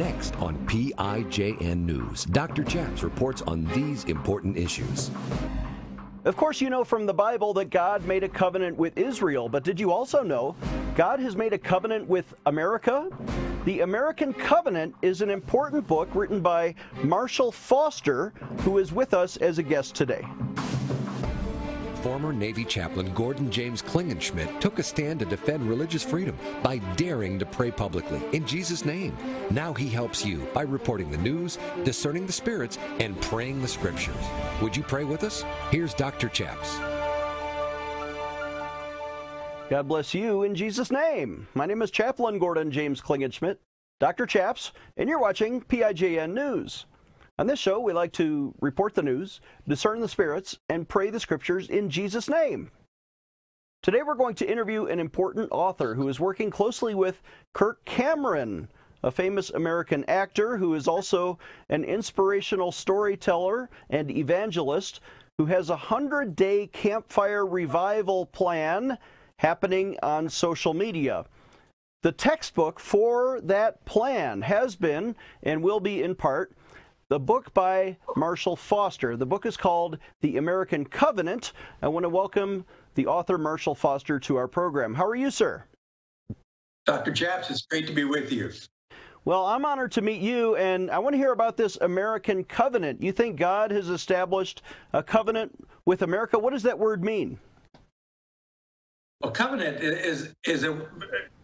Next on PIJN News, Dr. Chaps reports on these important issues. Of course, you know from the Bible that God made a covenant with Israel, but did you also know God has made a covenant with America? The American Covenant is an important book written by Marshall Foster, who is with us as a guest today. Former Navy chaplain Gordon James Klingenschmitt took a stand to defend religious freedom by daring to pray publicly in Jesus' name. Now he helps you by reporting the news, discerning the spirits, and praying the scriptures. Would you pray with us? Here's Dr. Chaps. God bless you in Jesus' name. My name is Chaplain Gordon James Klingenschmitt, Dr. Chaps, and you're watching PIJN News. On this show, we like to report the news, discern the spirits, and pray the scriptures in Jesus' name. Today, we're going to interview an important author who is working closely with Kirk Cameron, a famous American actor who is also an inspirational storyteller and evangelist who has a 100 day campfire revival plan happening on social media. The textbook for that plan has been and will be in part the book by Marshall Foster. The book is called The American Covenant. I want to welcome the author Marshall Foster to our program. How are you, sir? Dr. Chaps, it's great to be with you. Well, I'm honored to meet you, and I want to hear about this American covenant. You think God has established a covenant with America? What does that word mean? Well, covenant is is a,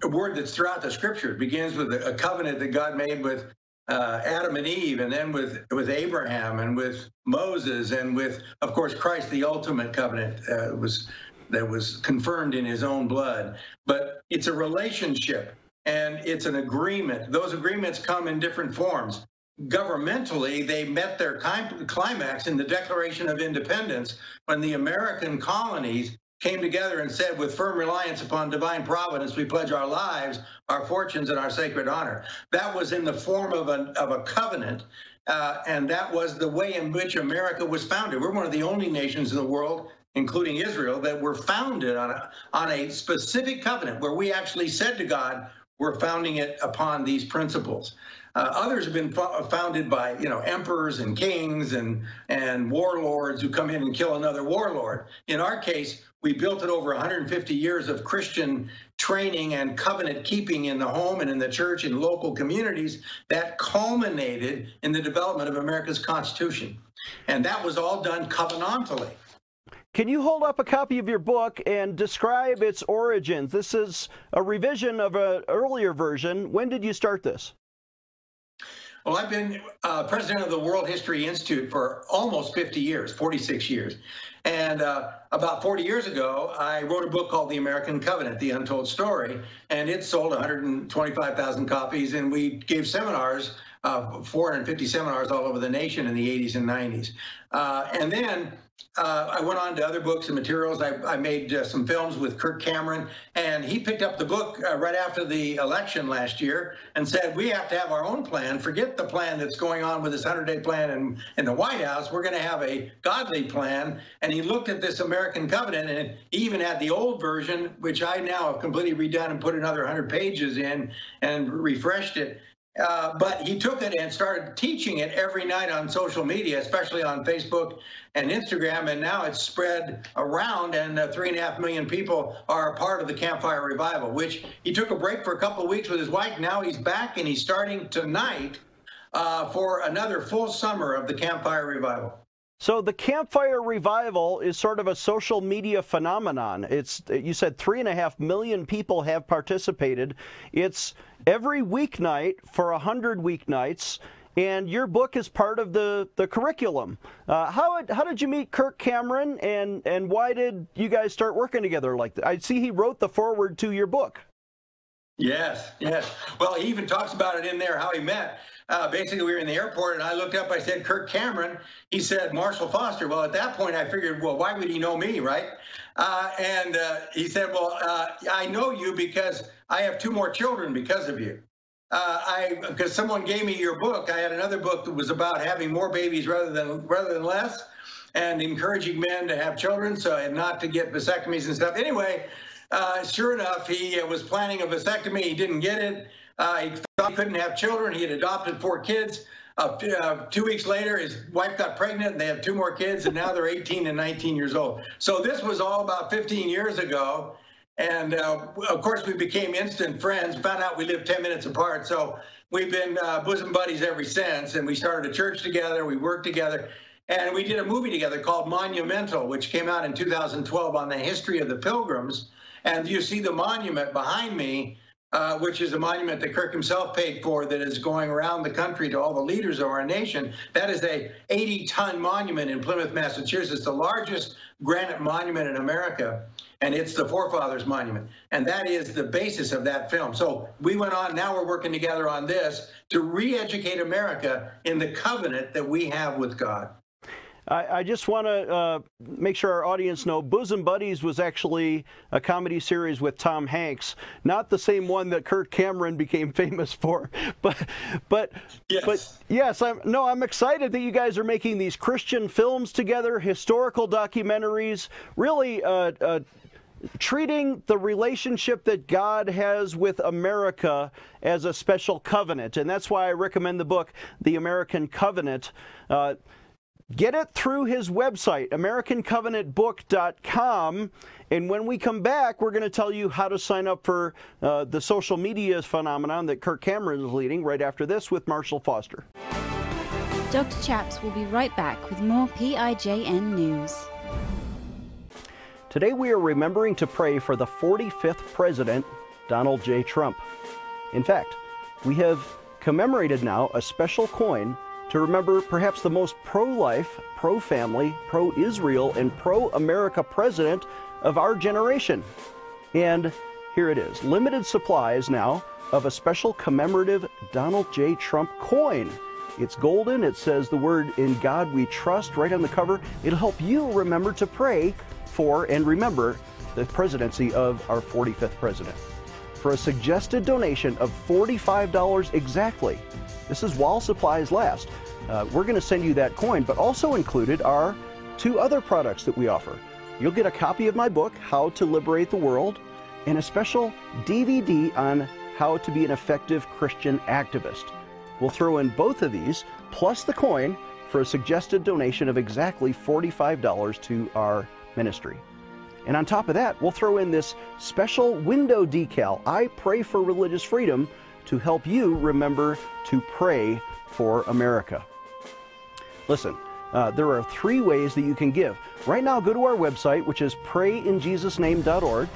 a word that's throughout the scripture. It begins with a, a covenant that God made with uh, Adam and Eve, and then with with Abraham and with Moses, and with, of course, Christ, the ultimate covenant uh, was that was confirmed in His own blood. But it's a relationship and it's an agreement. Those agreements come in different forms. Governmentally, they met their climax in the Declaration of Independence when the American colonies came together and said, with firm reliance upon divine providence, we pledge our lives, our fortunes, and our sacred honor. That was in the form of a, of a covenant, uh, and that was the way in which America was founded. We're one of the only nations in the world, including Israel, that were founded on a, on a specific covenant where we actually said to God, we're founding it upon these principles. Uh, others have been founded by, you know, emperors and kings and and warlords who come in and kill another warlord. In our case, we built it over 150 years of Christian training and covenant keeping in the home and in the church and local communities that culminated in the development of America's Constitution. And that was all done covenantally. Can you hold up a copy of your book and describe its origins? This is a revision of an earlier version. When did you start this? Well, I've been uh, president of the World History Institute for almost 50 years, 46 years. And uh, about 40 years ago, I wrote a book called The American Covenant, The Untold Story, and it sold 125,000 copies, and we gave seminars, uh, 450 seminars all over the nation in the 80s and 90s. Uh, and then I went on to other books and materials. I, I made uh, some films with Kirk Cameron, and he picked up the book uh, right after the election last year and said, We have to have our own plan. Forget the plan that's going on with this 100 day plan in, in the White House. We're going to have a godly plan. And he looked at this American covenant, and he even had the old version, which I now have completely redone and put another 100 pages in and refreshed it. Uh, but he took it and started teaching it every night on social media, especially on Facebook and Instagram. And now it's spread around, and uh, three and a half million people are a part of the Campfire Revival, which he took a break for a couple of weeks with his wife. Now he's back, and he's starting tonight uh, for another full summer of the Campfire Revival. So the campfire revival is sort of a social media phenomenon. It's you said three and a half million people have participated. It's every weeknight for a hundred weeknights, and your book is part of the the curriculum. Uh, how how did you meet Kirk Cameron, and and why did you guys start working together like that? I see he wrote the foreword to your book. Yes, yes. Well, he even talks about it in there how he met. Uh, basically, we were in the airport, and I looked up. I said, "Kirk Cameron." He said, "Marshall Foster." Well, at that point, I figured, well, why would he know me, right? Uh, and uh, he said, "Well, uh, I know you because I have two more children because of you." Uh, I because someone gave me your book. I had another book that was about having more babies rather than rather than less, and encouraging men to have children, so and not to get vasectomies and stuff. Anyway, uh, sure enough, he uh, was planning a vasectomy. He didn't get it. Uh, he thought he couldn't have children. He had adopted four kids. Uh, two weeks later, his wife got pregnant, and they have two more kids, and now they're 18 and 19 years old. So this was all about 15 years ago, and uh, of course we became instant friends. Found out we lived 10 minutes apart, so we've been uh, bosom buddies ever since. And we started a church together. We worked together, and we did a movie together called Monumental, which came out in 2012 on the history of the Pilgrims. And you see the monument behind me uh, which is a monument that Kirk himself paid for that is going around the country to all the leaders of our nation. That is a 80-ton monument in Plymouth, Massachusetts, the largest granite monument in America, and it's the Forefathers Monument. And that is the basis of that film. So we went on, now we're working together on this to re-educate America in the covenant that we have with God. I, I just want to uh, make sure our audience know Bosom Buddies was actually a comedy series with Tom Hanks, not the same one that Kirk Cameron became famous for. But, but, yes. but yes, I'm no, I'm excited that you guys are making these Christian films together, historical documentaries, really. Uh, uh, treating the relationship that God has with America as a special covenant. And that's why I recommend the book, The American Covenant. Uh, Get it through his website, AmericanCovenantBook.com. And when we come back, we're going to tell you how to sign up for uh, the social media phenomenon that Kirk Cameron is leading right after this with Marshall Foster. Dr. Chaps will be right back with more PIJN news. Today we are remembering to pray for the 45th President, Donald J. Trump. In fact, we have commemorated now a special coin to remember perhaps the most pro life, pro family, pro Israel, and pro America president of our generation. And here it is limited supplies now of a special commemorative Donald J. Trump coin. It's golden. It says the word in God we trust right on the cover. It'll help you remember to pray for and remember the presidency of our 45th president. For a suggested donation of $45 exactly, this is while supplies last. Uh, we're going to send you that coin, but also included are two other products that we offer. You'll get a copy of my book, How to Liberate the World, and a special DVD on how to be an effective Christian activist. We'll throw in both of these, plus the coin, for a suggested donation of exactly $45 to our ministry. And on top of that, we'll throw in this special window decal, I Pray for Religious Freedom, to help you remember to pray for America. Listen, uh, there are three ways that you can give. Right now, go to our website, which is prayinjesusname.org.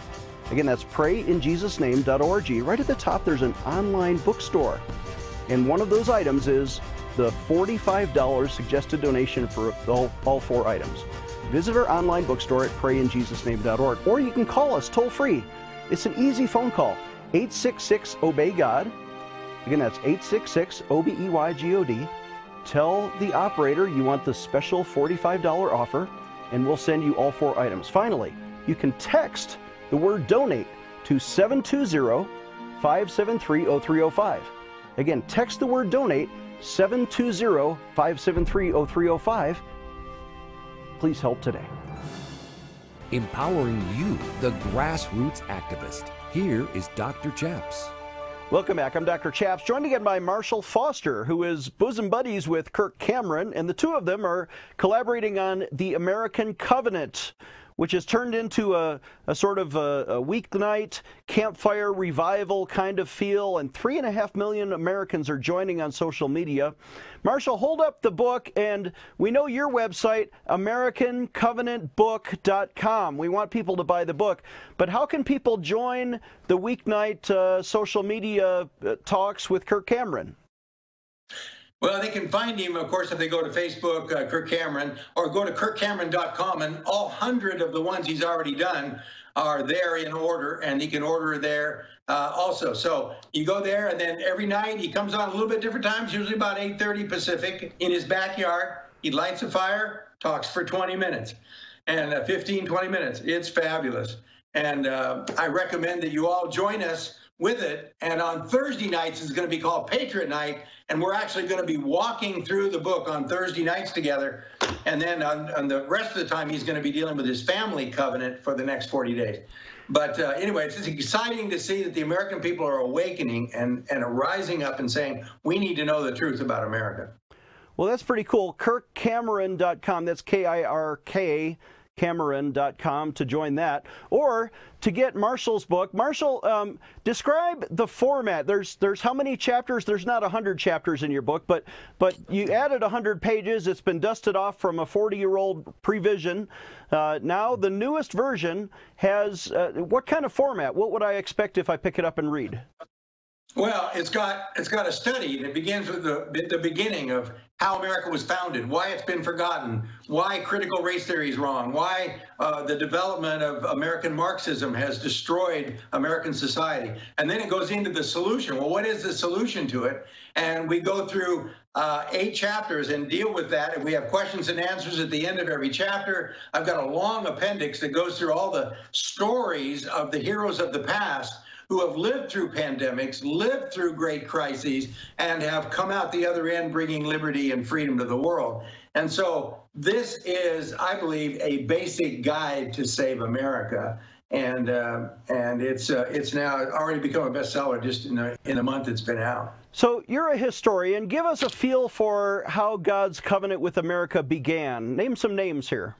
Again, that's prayinjesusname.org. Right at the top, there's an online bookstore. And one of those items is the $45 suggested donation for all, all four items. Visit our online bookstore at prayinjesusname.org, or you can call us toll free. It's an easy phone call 866 Obey God. Again, that's 866 O B E Y G O D. Tell the operator you want the special $45 offer, and we'll send you all four items. Finally, you can text the word donate to 720 573 0305. Again, text the word donate 720 573 0305. Please help today. Empowering you, the grassroots activist. Here is Dr. Chaps. Welcome back. I'm Dr. Chaps, joined again by Marshall Foster, who is bosom buddies with Kirk Cameron, and the two of them are collaborating on the American Covenant which has turned into a, a sort of a, a, weeknight campfire revival kind of feel, and three and a half million Americans are joining on social media. Marshall, hold up the book, and we know your website, AmericanCovenantBook.com. We want people to buy the book, but how can people join the weeknight uh, social media uh, talks with Kirk Cameron? Well, they can find him, of course, if they go to Facebook, uh, Kirk Cameron, or go to kirkcameron.com, and all hundred of the ones he's already done are there in order, and he can order there uh, also. So you go there, and then every night he comes on a little bit different times, usually about 8:30 Pacific, in his backyard. He lights a fire, talks for 20 minutes, and uh, 15, 20 minutes. It's fabulous, and uh, I recommend that you all join us with it. And on Thursday nights, it's going to be called Patriot Night. And we're actually going to be walking through the book on Thursday nights together. And then on, on the rest of the time, he's going to be dealing with his family covenant for the next 40 days. But uh, anyway, it's, it's exciting to see that the American people are awakening and, and are rising up and saying, we need to know the truth about America. Well, that's pretty cool. KirkCameron.com. That's K I R K Cameron.com to join that, or to get Marshall's book. Marshall, um, describe the format. There's there's how many chapters? There's not hundred chapters in your book, but but you added hundred pages. It's been dusted off from a 40-year-old prevision. Uh, now the newest version has uh, what kind of format? What would I expect if I pick it up and read? Well, it's got it's got a study that begins with the the beginning of how America was founded, why it's been forgotten, why critical race theory is wrong, why uh, the development of American Marxism has destroyed American society, and then it goes into the solution. Well, what is the solution to it? And we go through uh, eight chapters and deal with that. And we have questions and answers at the end of every chapter. I've got a long appendix that goes through all the stories of the heroes of the past who have lived through pandemics, lived through great crises, and have come out the other end bringing liberty and freedom to the world. And so this is, I believe, a basic guide to save America. And uh, and it's uh, it's now already become a bestseller just in a, in a month it's been out. So you're a historian. Give us a feel for how God's covenant with America began. Name some names here.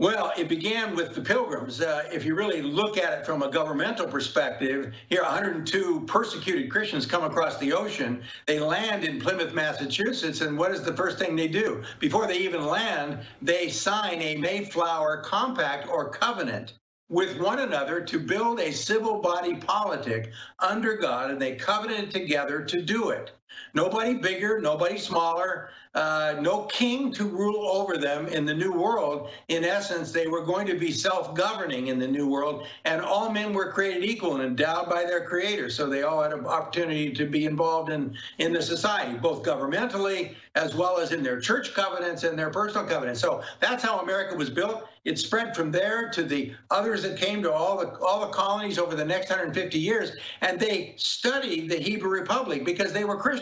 Well, it began with the Pilgrims. Uh, if you really look at it from a governmental perspective, here 102 persecuted Christians come across the ocean. They land in Plymouth, Massachusetts, and what is the first thing they do? Before they even land, they sign a Mayflower Compact or Covenant with one another to build a civil body politic under God, and they covenanted together to do it. Nobody bigger, nobody smaller, uh, no king to rule over them in the new world. In essence, they were going to be self governing in the new world, and all men were created equal and endowed by their creator. So they all had an opportunity to be involved in, in the society, both governmentally as well as in their church covenants and their personal covenants. So that's how America was built. It spread from there to the others that came to all the all the colonies over the next 150 years, and they studied the Hebrew Republic because they were Christians.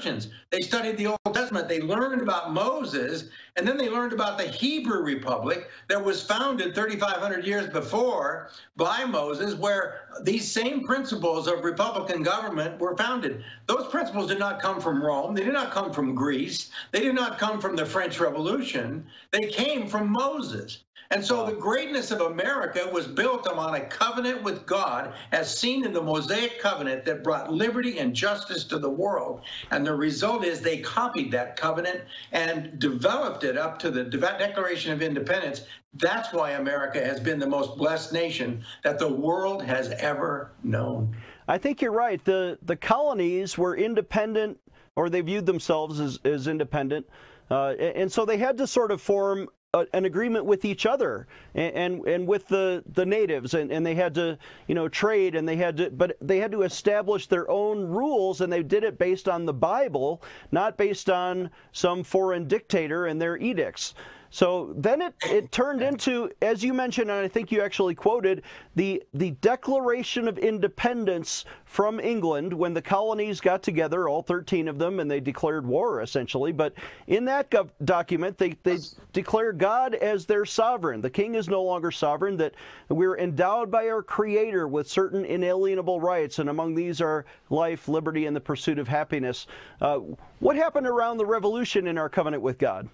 They studied the Old Testament. They learned about Moses, and then they learned about the Hebrew Republic that was founded 3,500 years before by Moses, where these same principles of republican government were founded. Those principles did not come from Rome. They did not come from Greece. They did not come from the French Revolution. They came from Moses. And so the greatness of America was built upon a covenant with God, as seen in the Mosaic covenant that brought liberty and justice to the world. And the result is they copied that covenant and developed it up to the Declaration of Independence. That's why America has been the most blessed nation that the world has ever known. I think you're right. The the colonies were independent, or they viewed themselves as, as independent. Uh, and so they had to sort of form a, an agreement with each other and, and, and with the, the natives and, and they had to you know trade and they had to but they had to establish their own rules and they did it based on the Bible not based on some foreign dictator and their edicts so then it, it turned into, as you mentioned, and I think you actually quoted, the, the Declaration of Independence from England when the colonies got together, all 13 of them, and they declared war essentially. But in that gov- document, they, they declare God as their sovereign. The king is no longer sovereign, that we're endowed by our Creator with certain inalienable rights, and among these are life, liberty, and the pursuit of happiness. Uh, what happened around the revolution in our covenant with God?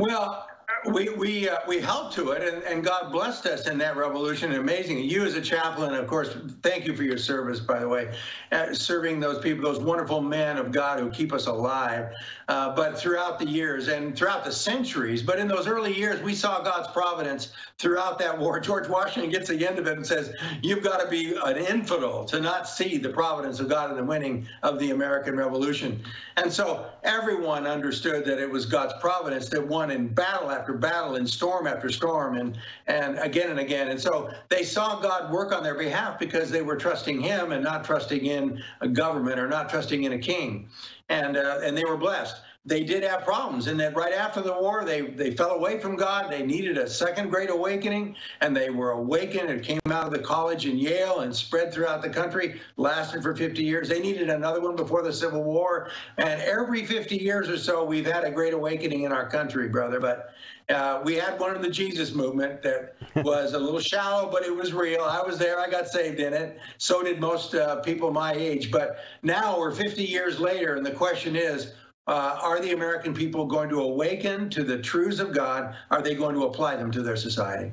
Well, we we uh, we held to it, and, and God blessed us in that revolution. Amazing. You as a chaplain, of course, thank you for your service, by the way, uh, serving those people, those wonderful men of God who keep us alive. Uh, but throughout the years and throughout the centuries, but in those early years, we saw God's providence throughout that war. George Washington gets the end of it and says, "You've got to be an infidel to not see the providence of God in the winning of the American Revolution." And so everyone understood that it was God's providence that won in battle after battle, and storm after storm, and and again and again. And so they saw God work on their behalf because they were trusting Him and not trusting in a government or not trusting in a king and uh, and they were blessed. They did have problems and that right after the war they they fell away from god they needed a second great awakening and they were awakened it came out of the college in yale and spread throughout the country lasted for 50 years they needed another one before the civil war and every 50 years or so we've had a great awakening in our country brother but uh, we had one in the Jesus movement that was a little shallow, but it was real. I was there. I got saved in it. So did most uh, people my age. But now we're 50 years later, and the question is, uh, are the American people going to awaken to the truths of God? Are they going to apply them to their society?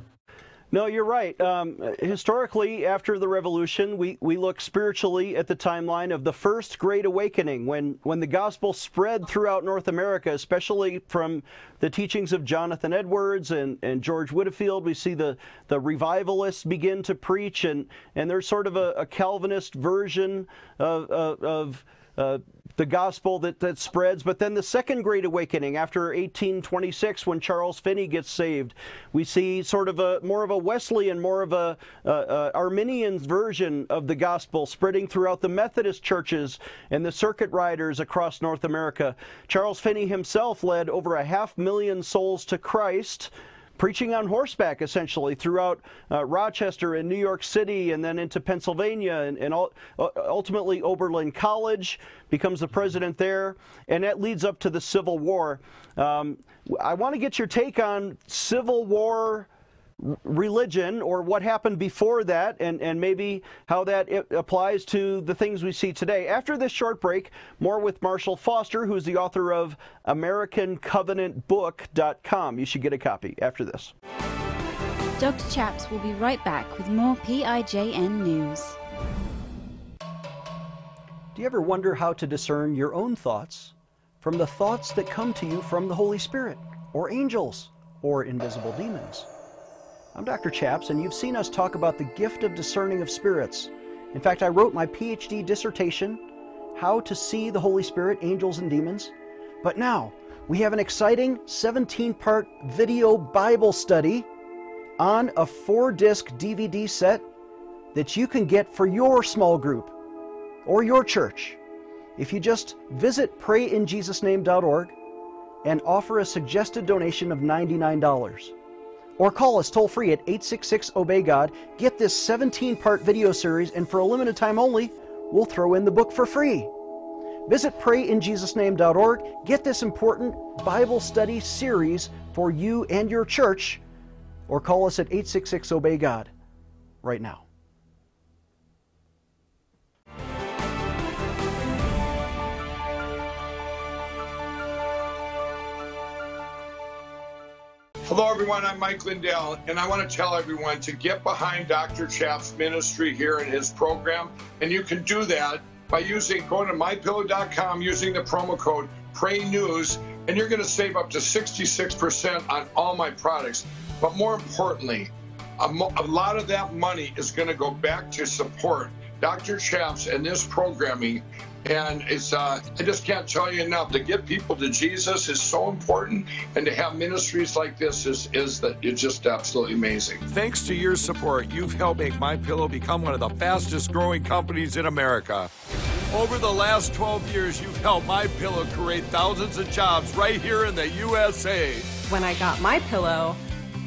No, you're right. Um, historically, after the revolution, we, we look spiritually at the timeline of the first great awakening when, when the gospel spread throughout North America, especially from the teachings of Jonathan Edwards and, and George Whitefield. We see the, the revivalists begin to preach, and, and there's sort of a, a Calvinist version of, of, of uh, the gospel that, that spreads. But then the second great awakening after 1826, when Charles Finney gets saved, we see sort of a more of a Wesleyan, more of a, a, a Arminian version of the gospel spreading throughout the Methodist churches and the circuit riders across North America. Charles Finney himself led over a half million souls to Christ preaching on horseback essentially throughout uh, Rochester and New York City and then into Pennsylvania and, and uh, ultimately Oberlin College becomes the president there and that leads up to the Civil War. Um, I want to get your take on Civil War religion or what happened before that and, and maybe how that applies to the things we see today. After this short break, more with Marshall Foster, who's the author of AmericanCovenantBook.com. You should get a copy after this. Dr. Chaps will be right back with more PIJN news. Do you ever wonder how to discern your own thoughts from the thoughts that come to you from the Holy Spirit, or angels, or invisible demons? I'm Dr. Chaps, and you've seen us talk about the gift of discerning of spirits. In fact, I wrote my PhD dissertation, How to See the Holy Spirit, Angels and Demons. But now, we have an exciting 17 part video Bible study on a four disc DVD set that you can get for your small group or your church. If you just visit prayinjesusname.org and offer a suggested donation of $99. Or call us toll free at 866 Obey God. Get this 17 part video series, and for a limited time only, we'll throw in the book for free. Visit prayinjesusname.org. Get this important Bible study series for you and your church, or call us at 866 Obey God right now. Hello, everyone. I'm Mike Lindell, and I want to tell everyone to get behind Dr. Chaff's ministry here in his program. And you can do that by using going to mypillow.com using the promo code Pray News, and you're going to save up to 66% on all my products. But more importantly, a, mo- a lot of that money is going to go back to support Dr. Chaps and this programming and it's uh, I just can't tell you enough. To get people to Jesus is so important, and to have ministries like this is is that it's just absolutely amazing. Thanks to your support, you've helped make My Pillow become one of the fastest growing companies in America. Over the last 12 years, you've helped My Pillow create thousands of jobs right here in the USA. When I got My Pillow,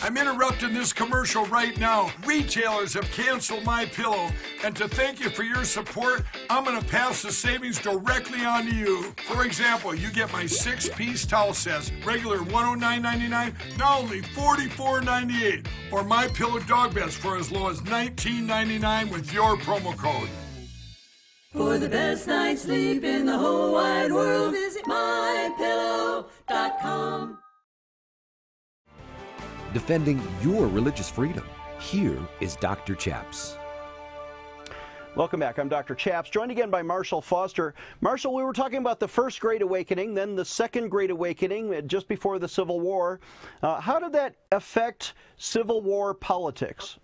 I'm interrupting this commercial right now. Retailers have canceled my pillow, and to thank you for your support, I'm going to pass the savings directly on to you. For example, you get my six-piece towel sets, regular $109.99, now only $44.98, or my pillow dog beds for as low as $19.99 with your promo code. For the best night's sleep in the whole wide world, visit mypillow.com. Defending your religious freedom. Here is Dr. Chaps. Welcome back. I'm Dr. Chaps, joined again by Marshall Foster. Marshall, we were talking about the first Great Awakening, then the second Great Awakening, uh, just before the Civil War. Uh, how did that affect Civil War politics?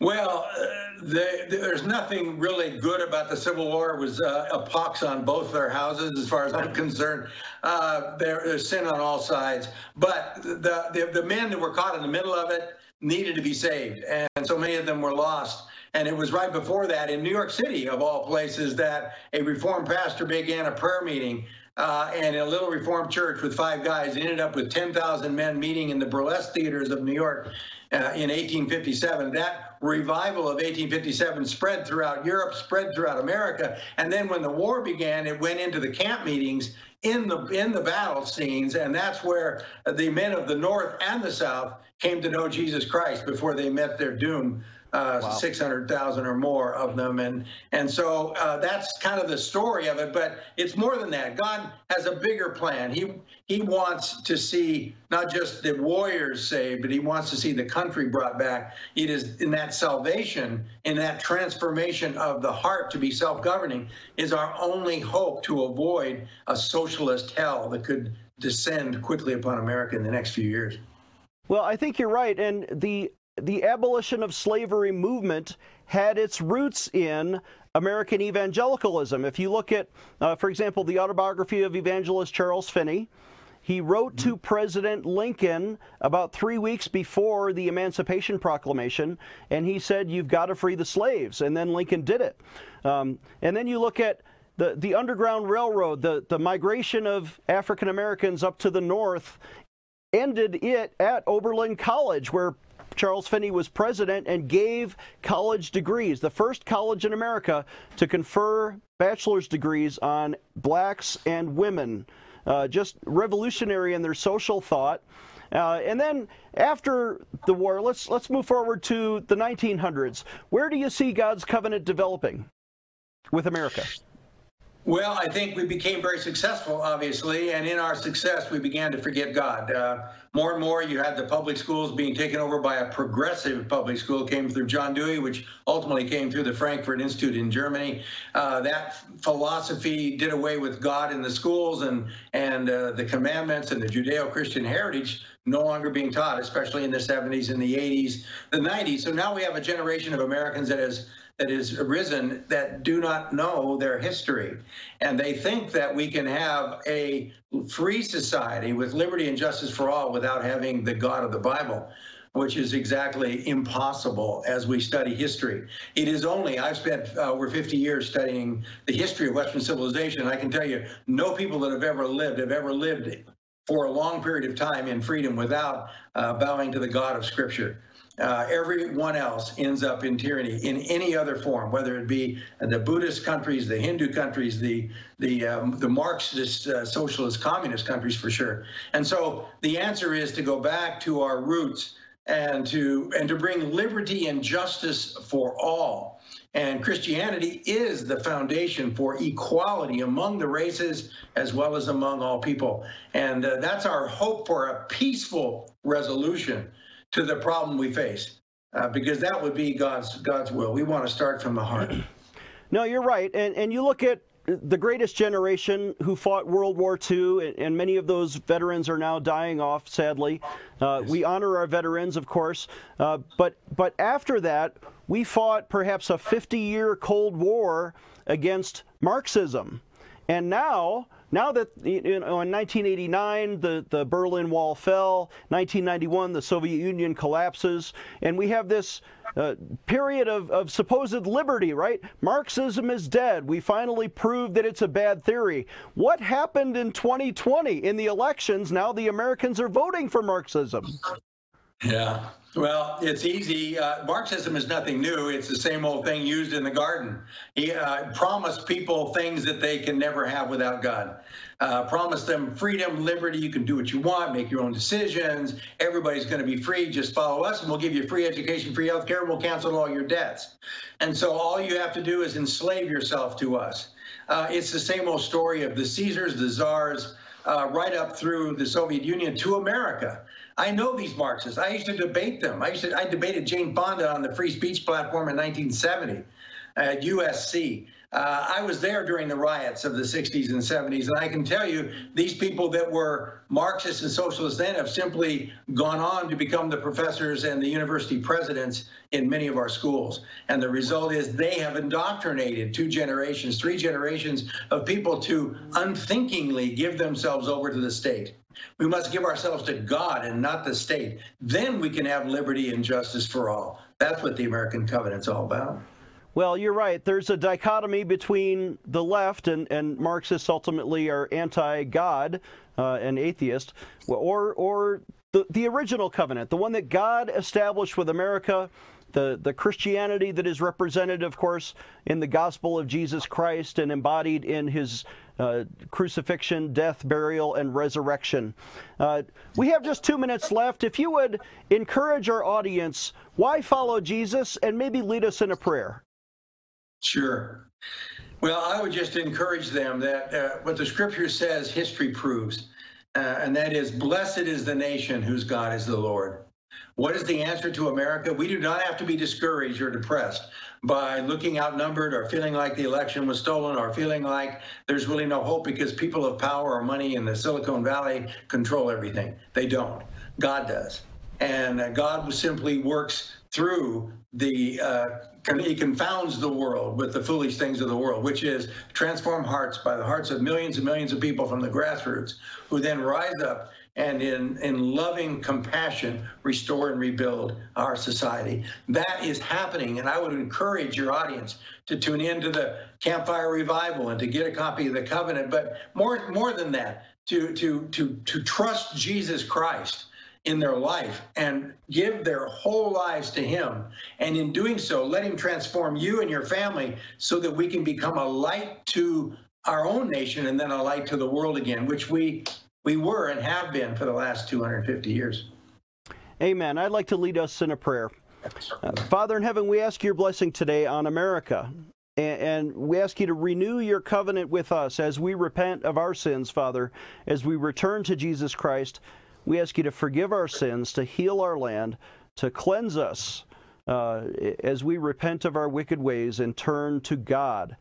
Well, uh, the, there's nothing really good about the Civil War. It was uh, a pox on both their houses, as far as I'm concerned. Uh, there, there's sin on all sides. But the, the, the men that were caught in the middle of it needed to be saved, and so many of them were lost. And it was right before that in New York City, of all places, that a Reformed pastor began a prayer meeting uh, and a little Reformed church with five guys ended up with 10,000 men meeting in the burlesque theaters of New York uh, in 1857. That revival of 1857 spread throughout Europe, spread throughout America, and then when the war began, it went into the camp meetings in the in the battle scenes, and that's where the men of the North and the South came to know Jesus Christ before they met their doom uh, wow. 600,000 or more of them. And, and so uh, that's kind of the story of it. But it's more than that. God has a bigger plan. He, he wants to see not just the warriors saved, but he wants to see the country brought back. It is in that salvation, in that transformation of the heart to be self governing, is our only hope to avoid a socialist hell that could descend quickly upon America in the next few years. Well, I think you're right. And the the abolition of slavery movement had its roots in American evangelicalism. If you look at, uh, for example, the autobiography of evangelist Charles Finney, he wrote to President Lincoln about three weeks before the Emancipation Proclamation, and he said, You've got to free the slaves. And then Lincoln did it. Um, and then you look at the, the Underground Railroad, the, the migration of African Americans up to the north ended it at Oberlin College, where Charles Finney was president and gave college degrees, the first college in America to confer bachelor's degrees on blacks and women. Uh, just revolutionary in their social thought. Uh, and then after the war, let's let's move forward to the 1900s. Where do you see God's covenant developing with America? Well, I think we became very successful, obviously, and in our success, we began to forget God. Uh, more and more, you had the public schools being taken over by a progressive public school, came through John Dewey, which ultimately came through the Frankfurt Institute in Germany. Uh, that philosophy did away with God in the schools and and uh, the commandments and the Judeo-Christian heritage no longer being taught, especially in the 70s and the 80s, the 90s. So now we have a generation of Americans that has that has arisen that do not know their history. And they think that we can have a free society with liberty and justice for all without having the God of the Bible which is exactly impossible as we study history. It is only, I've spent uh, over 50 years studying the history of Western civilization, and I can tell you, no people that have ever lived have ever lived for a long period of time in freedom without uh, bowing to the God of Scripture uh, everyone else ends up in tyranny in any other form, whether it be the Buddhist countries, the Hindu countries, the the um, the Marxist, uh, socialist, communist countries for sure. And so the answer is to go back to our roots and to and to bring liberty and justice for all. And Christianity is the foundation for equality among the races as well as among all people. And uh, that's our hope for a peaceful resolution to the problem we face, uh, because that would be God's God's will. We want to start from the heart. No, you're right, and and you look at the greatest generation who fought World War II, and, and many of those veterans are now dying off. Sadly, uh, we honor our veterans, of course, uh, but but after that, we fought perhaps a 50-year Cold War against Marxism, and now now that you know, in 1989 the, the Berlin Wall fell, 1991 the Soviet Union collapses, and we have this uh, period of, of supposed liberty, right? Marxism is dead. We finally proved that it's a bad theory. What happened in 2020 in the elections? Now the Americans are voting for Marxism. Yeah. Well, it's easy. Uh, Marxism is nothing new. It's the same old thing used in the garden. He uh, promised people things that they can never have without God. Uh, promised them freedom, liberty. You can do what you want, make your own decisions. Everybody's going to be free. Just follow us, and we'll give you free education, free health care, we'll cancel all your debts. And so all you have to do is enslave yourself to us. Uh, it's the same old story of the Caesars, the czars, uh, right up through the Soviet Union to America. I know these Marxists. I used to debate them. I used to, I debated Jane Fonda on the free speech platform in 1970. at USC. Uh, I was there during the riots of the 60s and 70s, and I can tell you these people that were Marxists and socialists then have simply gone on to become the professors and the university presidents in many of our schools. And the result is they have indoctrinated two generations, three generations of people to unthinkingly give themselves over to the state. We must give ourselves to God and not the state. Then we can have liberty and justice for all. That's what the American Covenant's all about. Well, you're right. There's a dichotomy between the left and, and Marxists ultimately are anti-God uh, and atheist, or or the the original covenant, the one that God established with America, the the Christianity that is represented, of course, in the gospel of Jesus Christ and embodied in His uh, crucifixion, death, burial, and resurrection. Uh, we have just two minutes left. If you would encourage our audience, why follow Jesus, and maybe lead us in a prayer. Sure. Well, I would just encourage them that uh, what the scripture says, history proves, uh, and that is, blessed is the nation whose God is the Lord. What is the answer to America? We do not have to be discouraged or depressed by looking outnumbered or feeling like the election was stolen or feeling like there's really no hope because people of power or money in the Silicon Valley control everything. They don't. God does. And uh, God simply works through the uh, he confounds the world with the foolish things of the world, which is transform hearts by the hearts of millions and millions of people from the grassroots, who then rise up and in, in loving compassion restore and rebuild our society. That is happening, and I would encourage your audience to tune in to the Campfire Revival and to get a copy of the Covenant. But more more than that, to to to to trust Jesus Christ in their life and give their whole lives to Him. And in doing so, let Him transform you and your family so that we can become a light to our own nation and then a light to the world again, which we we were and have been for the last 250 years. Amen. I'd like to lead us in a prayer. Uh, Father in heaven, we ask your blessing today on America. And, and we ask you to renew your covenant with us as we repent of our sins, Father, as we return to Jesus Christ we ask you to forgive our sins, to heal our land, to cleanse us uh, as we repent of our wicked ways and turn to God.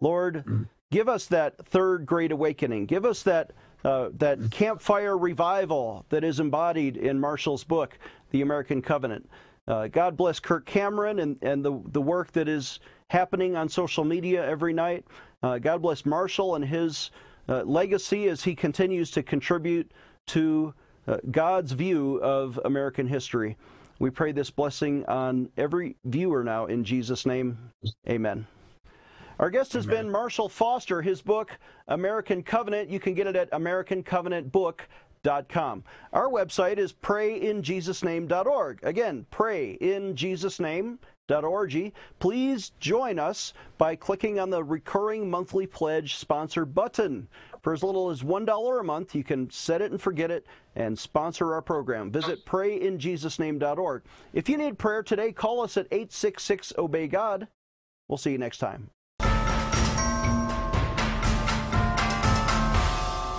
Lord, give us that third great awakening. Give us that uh, that campfire revival that is embodied in Marshall's book, The American Covenant. Uh, God bless Kirk Cameron and, and the, the work that is happening on social media every night. Uh, God bless Marshall and his uh, legacy as he continues to contribute to uh, God's view of American history. We pray this blessing on every viewer now in Jesus' name. Amen. Our guest has Amen. been Marshall Foster. His book, American Covenant, you can get it at AmericanCovenantBook.com. Our website is prayinjesusname.org. Again, prayinjesusname.org. Please join us by clicking on the recurring monthly pledge sponsor button. For as little as $1 a month, you can set it and forget it and sponsor our program. Visit prayinjesusname.org. If you need prayer today, call us at 866 Obey God. We'll see you next time.